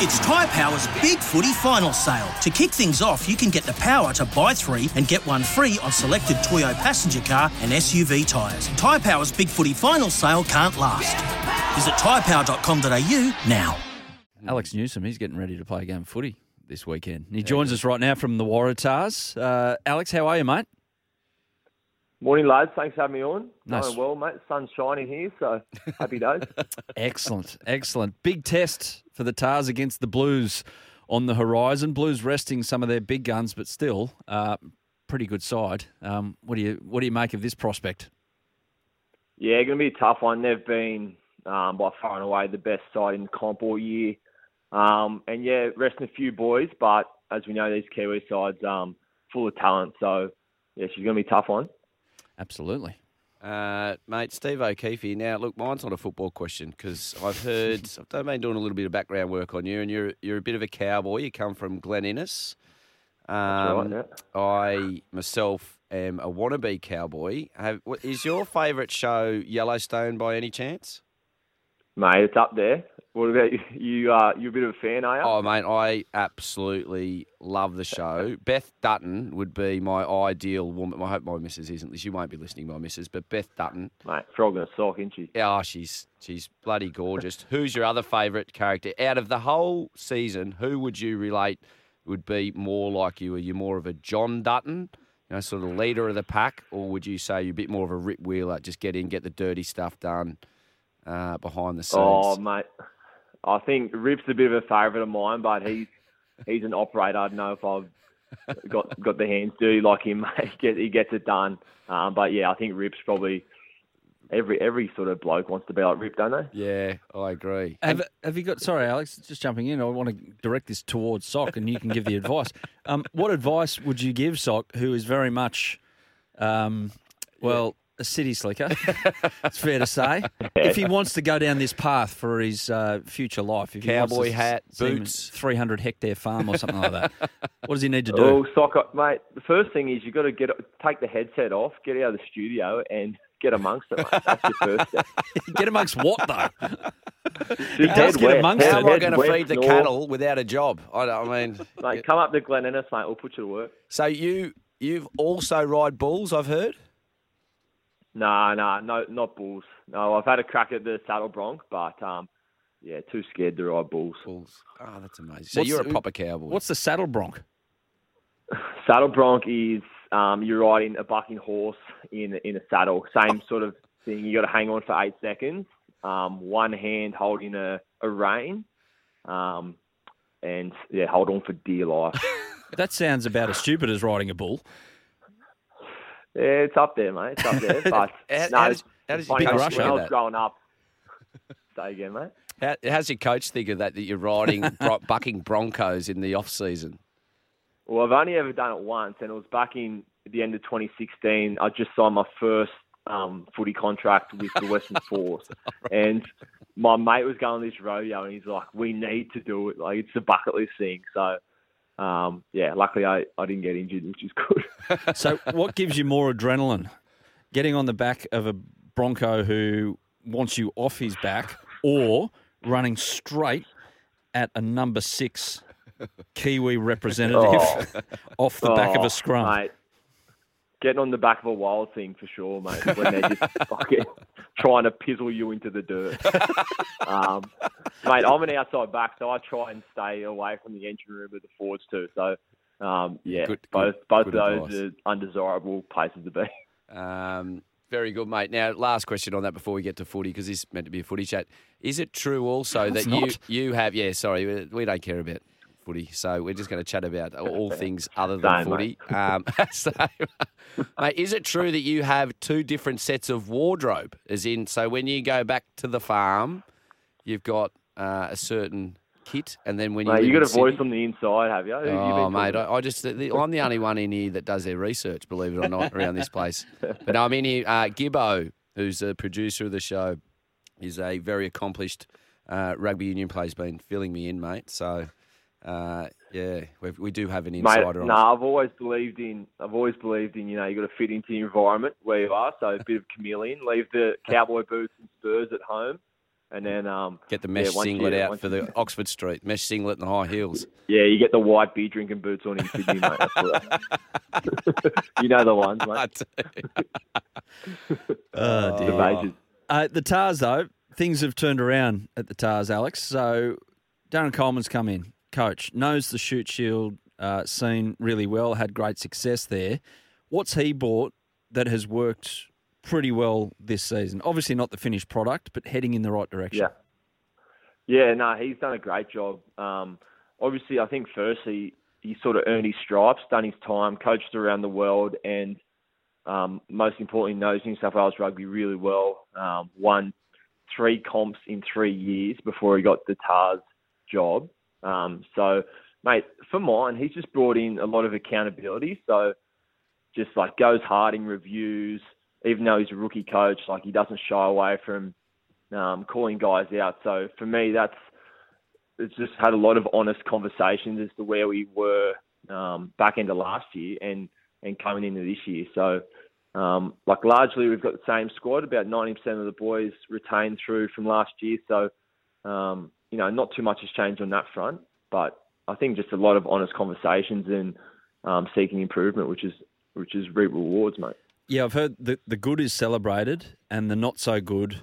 It's Tyre Power's Big Footy Final Sale. To kick things off, you can get the power to buy three and get one free on selected Toyo passenger car and SUV tyres. Tyre Power's Big Footy Final Sale can't last. Visit tyrepower.com.au now. Alex Newsome, he's getting ready to play a game of footy this weekend. He joins us right now from the Waratahs. Uh, Alex, how are you, mate? Morning, lads. Thanks for having me on. Nice. Going well, mate. Sun's shining here, so happy days. Excellent, excellent. Big test for the Tahs against the Blues on the horizon. Blues resting some of their big guns, but still, uh, pretty good side. Um, what do you what do you make of this prospect? yeah, going to be a tough one. They've been um, by far and away the best side in the comp all year. Um, and yeah, resting a few boys, but as we know, these Kiwi sides um, full of talent. So yeah, she's going to be a tough one. Absolutely. Uh, mate, Steve O'Keefe here. Now, look, mine's not a football question because I've heard, I've been doing a little bit of background work on you, and you're you're a bit of a cowboy. You come from Glen Innes. Um, right, I myself am a wannabe cowboy. Have, what, is your favourite show Yellowstone by any chance? Mate, it's up there. What about you? You uh, you a bit of a fan, are you? Oh, mate, I absolutely love the show. Beth Dutton would be my ideal woman. I hope my missus isn't. She won't be listening, my missus, but Beth Dutton. Mate, frog in a sock, isn't she? Oh, she's she's bloody gorgeous. Who's your other favourite character out of the whole season? Who would you relate would be more like you? Are you more of a John Dutton, you know, sort of leader of the pack, or would you say you're a bit more of a Rip Wheeler, just get in, get the dirty stuff done uh, behind the scenes? Oh, mate. I think Rip's a bit of a favourite of mine, but he's he's an operator. I don't know if I've got got the hands dirty like him. mate. He gets, he gets it done. Um, but yeah, I think Rip's probably every every sort of bloke wants to be like Rip, don't they? yeah, I agree. Have, have you got? Sorry, Alex, just jumping in. I want to direct this towards Sock, and you can give the advice. Um, what advice would you give Sock, who is very much, um, well, a city slicker? it's fair to say. If he wants to go down this path for his uh, future life, if he wants Cowboy to hat, seem boots. three hundred hectare farm or something like that, what does he need to do? Oh, soccer, mate. The first thing is you've got to get take the headset off, get out of the studio, and get amongst it. Mate. That's your first step. Get amongst what though? He does get amongst How it. am I going to feed the cattle without a job? I, don't- I mean, Mate, come up to Glen Innes, mate. We'll put you to work. so you you've also ride bulls, I've heard. Nah, nah, no, not bulls. No, I've had a crack at the saddle bronc, but um, yeah, too scared to ride bulls. Bulls. Oh, that's amazing. So What's you're the- a proper cowboy. What's the saddle bronc? Saddle bronc is um, you're riding a bucking horse in in a saddle. Same sort of thing. You got to hang on for eight seconds. Um, one hand holding a, a rein, um, and yeah, hold on for dear life. That sounds about as stupid as riding a bull. Yeah, it's up there, mate. It's up there. But How- no, how does- how does your coach when I was growing up. Say again, mate. How, how's your coach think of that? That you're riding bro- bucking broncos in the off season? Well, I've only ever done it once, and it was back in the end of 2016. I just signed my first um, footy contract with the Western Force, and my mate was going this rodeo, and he's like, "We need to do it. Like it's a bucket list thing." So, um, yeah, luckily I, I didn't get injured, which is good. So, what gives you more adrenaline? Getting on the back of a Bronco who wants you off his back, or running straight at a number six Kiwi representative Oh. off the back of Oh, a scrum? mate. Getting on the back of a wild thing for sure, mate. When they're just fucking trying to pizzle you into the dirt. um, mate, I'm an outside back, so I try and stay away from the engine room of the forwards too. So, um, yeah, Good- both good- both good of those advice. are undesirable places to be. Um, very good, mate. Now, last question on that before we get to footy, because this is meant to be a footy chat. Is it true also it's that you not. you have? Yeah, sorry, we- we don't care about footy, so we're just going to chat about all things other than Same, footy. mate. Um, so, mate, is it true that you have two different sets of wardrobe? As in, so when you go back to the farm, you've got uh, a certain kit, and then when you Mate, live you got a voice on the inside, have you? Who you Oh, been mate, I, I just, the, I'm the only one in here that does their research, believe it or not, around this place. But I'm in here. Uh, Gibbo, who's a producer of the show, is a very accomplished uh, rugby union player. He's been filling me in, mate. So, uh, yeah, we we do have an Mate, insider no, on. I've always believed in. I've always believed in. You know, you got to fit into the environment where you are. So a bit of chameleon. Leave the cowboy boots and spurs at home, and then um, Get the mesh yeah, singlet you- out once for you- the Oxford Street, mesh singlet and the high heels. Yeah, you get the white beer drinking boots on in Sydney, mate. That's what you know the ones, mate. Oh, The dear. majors. Uh, the Tahs, though, things have turned around at the Tahs, Alex. So Darren Coleman's come in, coach, knows the Shute Shield uh, scene really well, had great success there. What's he bought that has worked pretty well this season? Obviously, not the finished product, but heading in the right direction. Yeah. Yeah, no, he's done a great job. Um, obviously, I think firstly, he sort of earned his stripes, done his time, coached around the world, and um, most importantly, knows New South Wales rugby really well. Um, won three comps in three years before he got the Tahs job. Um, so, mate, for mine, he's just brought in a lot of accountability. So, just like goes hard in reviews, even though he's a rookie coach, like he doesn't shy away from um, calling guys out. So for me, that's it's just had a lot of honest conversations as to where we were um, back into last year and and coming into this year. So um, like largely we've got the same squad. About ninety percent of the boys retained through from last year. So um, you know, not too much has changed on that front, but I think just a lot of honest conversations and um, seeking improvement, which is which is reap rewards, mate. Yeah, I've heard the, the good is celebrated and the not so good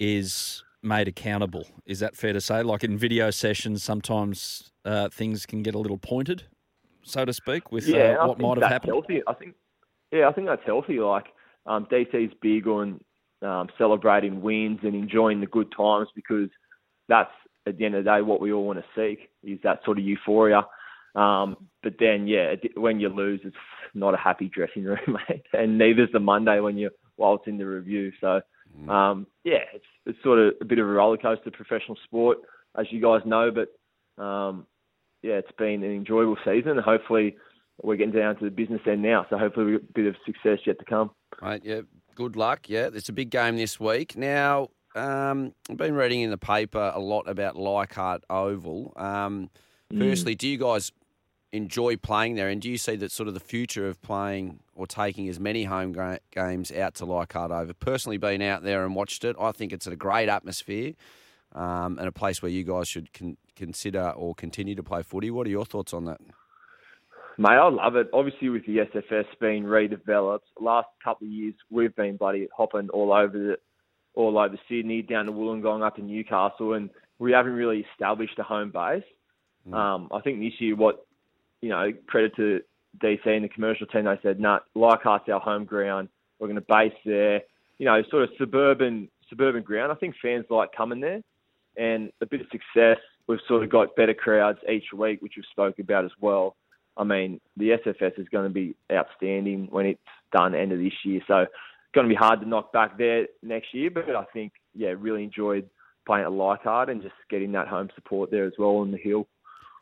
is made accountable. Is that fair to say? Like in video sessions, sometimes uh, things can get a little pointed, so to speak, with yeah, uh, what might have happened. Healthy. I think, yeah, I think that's healthy. Like um, DC's big on um, celebrating wins and enjoying the good times because that's at the end of the day what we all want to seek is that sort of euphoria. Um, but then, yeah, when you lose, it's not a happy dressing room, mate. And neither's the Monday when you while it's in the review. So, um, yeah, it's it's sort of a bit of a roller coaster professional sport, as you guys know. But um, yeah, it's been an enjoyable season. Hopefully, we're getting down to the business end now. So hopefully, we get a bit of success yet to come. Mate, yeah, good luck. Yeah, it's a big game this week. Now, um, I've been reading in the paper a lot about Leichhardt Oval. Um, firstly, do you guys enjoy playing there, and do you see that sort of the future of playing or taking as many home ga- games out to Leichhardt Oval? Personally, been out there and watched it, I think it's a great atmosphere um, and a place where you guys should con- consider or continue to play footy. What are your thoughts on that? Mate, I love it. Obviously, with the SFS being redeveloped, last couple of years we've been bloody hopping all over the, all over Sydney, down to Wollongong, up to Newcastle, and we haven't really established a home base. Um, I think this year, what you know, credit to DC and the commercial team, they said, "Nah, Leichhardt's our home ground. We're going to base there." You know, sort of suburban suburban ground. I think fans like coming there, and a bit of success. We've sort of got better crowds each week, which we've spoke about as well. I mean, the SFS is going to be outstanding when it's done end of this year. So going to be hard to knock back there next year. But I think, yeah, really enjoyed playing at Leichhardt and just getting that home support there as well on the hill.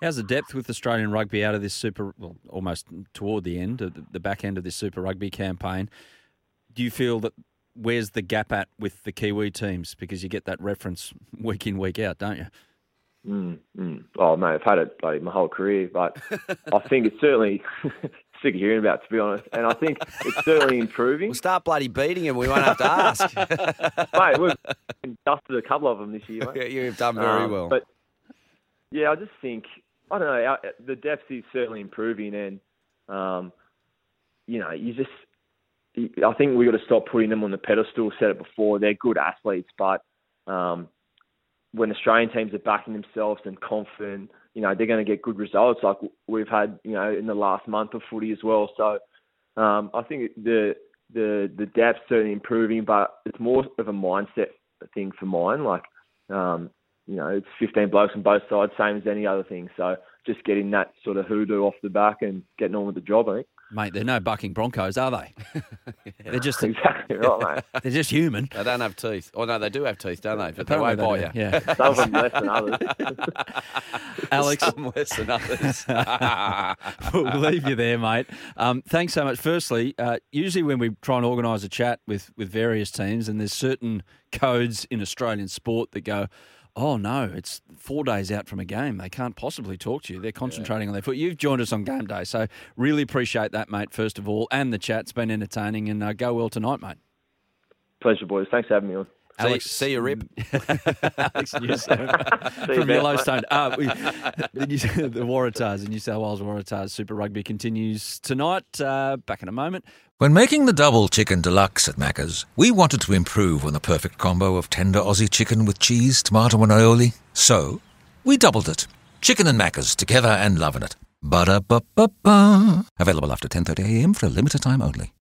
How's the depth with Australian rugby out of this super, well, almost toward the end, of the- back end of this Super Rugby campaign? Do you feel that where's the gap at with the Kiwi teams? Because you get that reference week in, week out, don't you? Mm, mm. Oh, mate, I've had it bloody my whole career, but I think it's certainly sick of hearing about to be honest. And I think it's certainly improving. We'll start bloody beating him. We won't have to ask. mate, we've dusted a couple of them this year, mate. You've done very Um, well. But yeah, I just think I don't know. The depth is certainly improving, and um, you know, you just I think we got to stop putting them on the pedestal. Said it before. They're good athletes, but um, when Australian teams are backing themselves and confident, you know, they're going to get good results. Like we've had, you know, in the last month of footy as well. So um, I think the the the depth's certainly improving, but it's more of a mindset thing for mine. Like um, you know, it's 15 blokes on both sides, same as any other thing. So just getting that sort of hoodoo off the back and getting on with the job, I think. Mate, they're no bucking Broncos, are they? They're just Exactly right, mate. they're just human. They don't have teeth. Oh no, they do have teeth, don't they? But they won't Apparently bite they you. Yeah. Some of them less than others. Alex, Some less than others. we'll leave you there, mate. Um, thanks so much. Firstly, uh, usually when we try and organise a chat with, with various teams, and there's certain codes in Australian sport that go, oh no, it's four days out from a game. They can't possibly talk to you. They're concentrating on their foot. You've joined us on game day, so really appreciate that, mate, first of all. And the chat's been entertaining, and uh, go well tonight, mate. Pleasure, boys. Thanks for having me on. See, Alex- see you, Rip. Alex Newsome you, from. Yellowstone. Uh, we, the, New- the Waratahs, the New South Wales Waratahs Super Rugby continues tonight. Uh, back in a moment. When making the double chicken deluxe at Macca's, we wanted to improve on the perfect combo of tender Aussie chicken with cheese, tomato, and aioli. So, we doubled it. Chicken and Macca's together and loving it. Ba-da-ba-ba-ba. Available after 10.30am for a limited time only.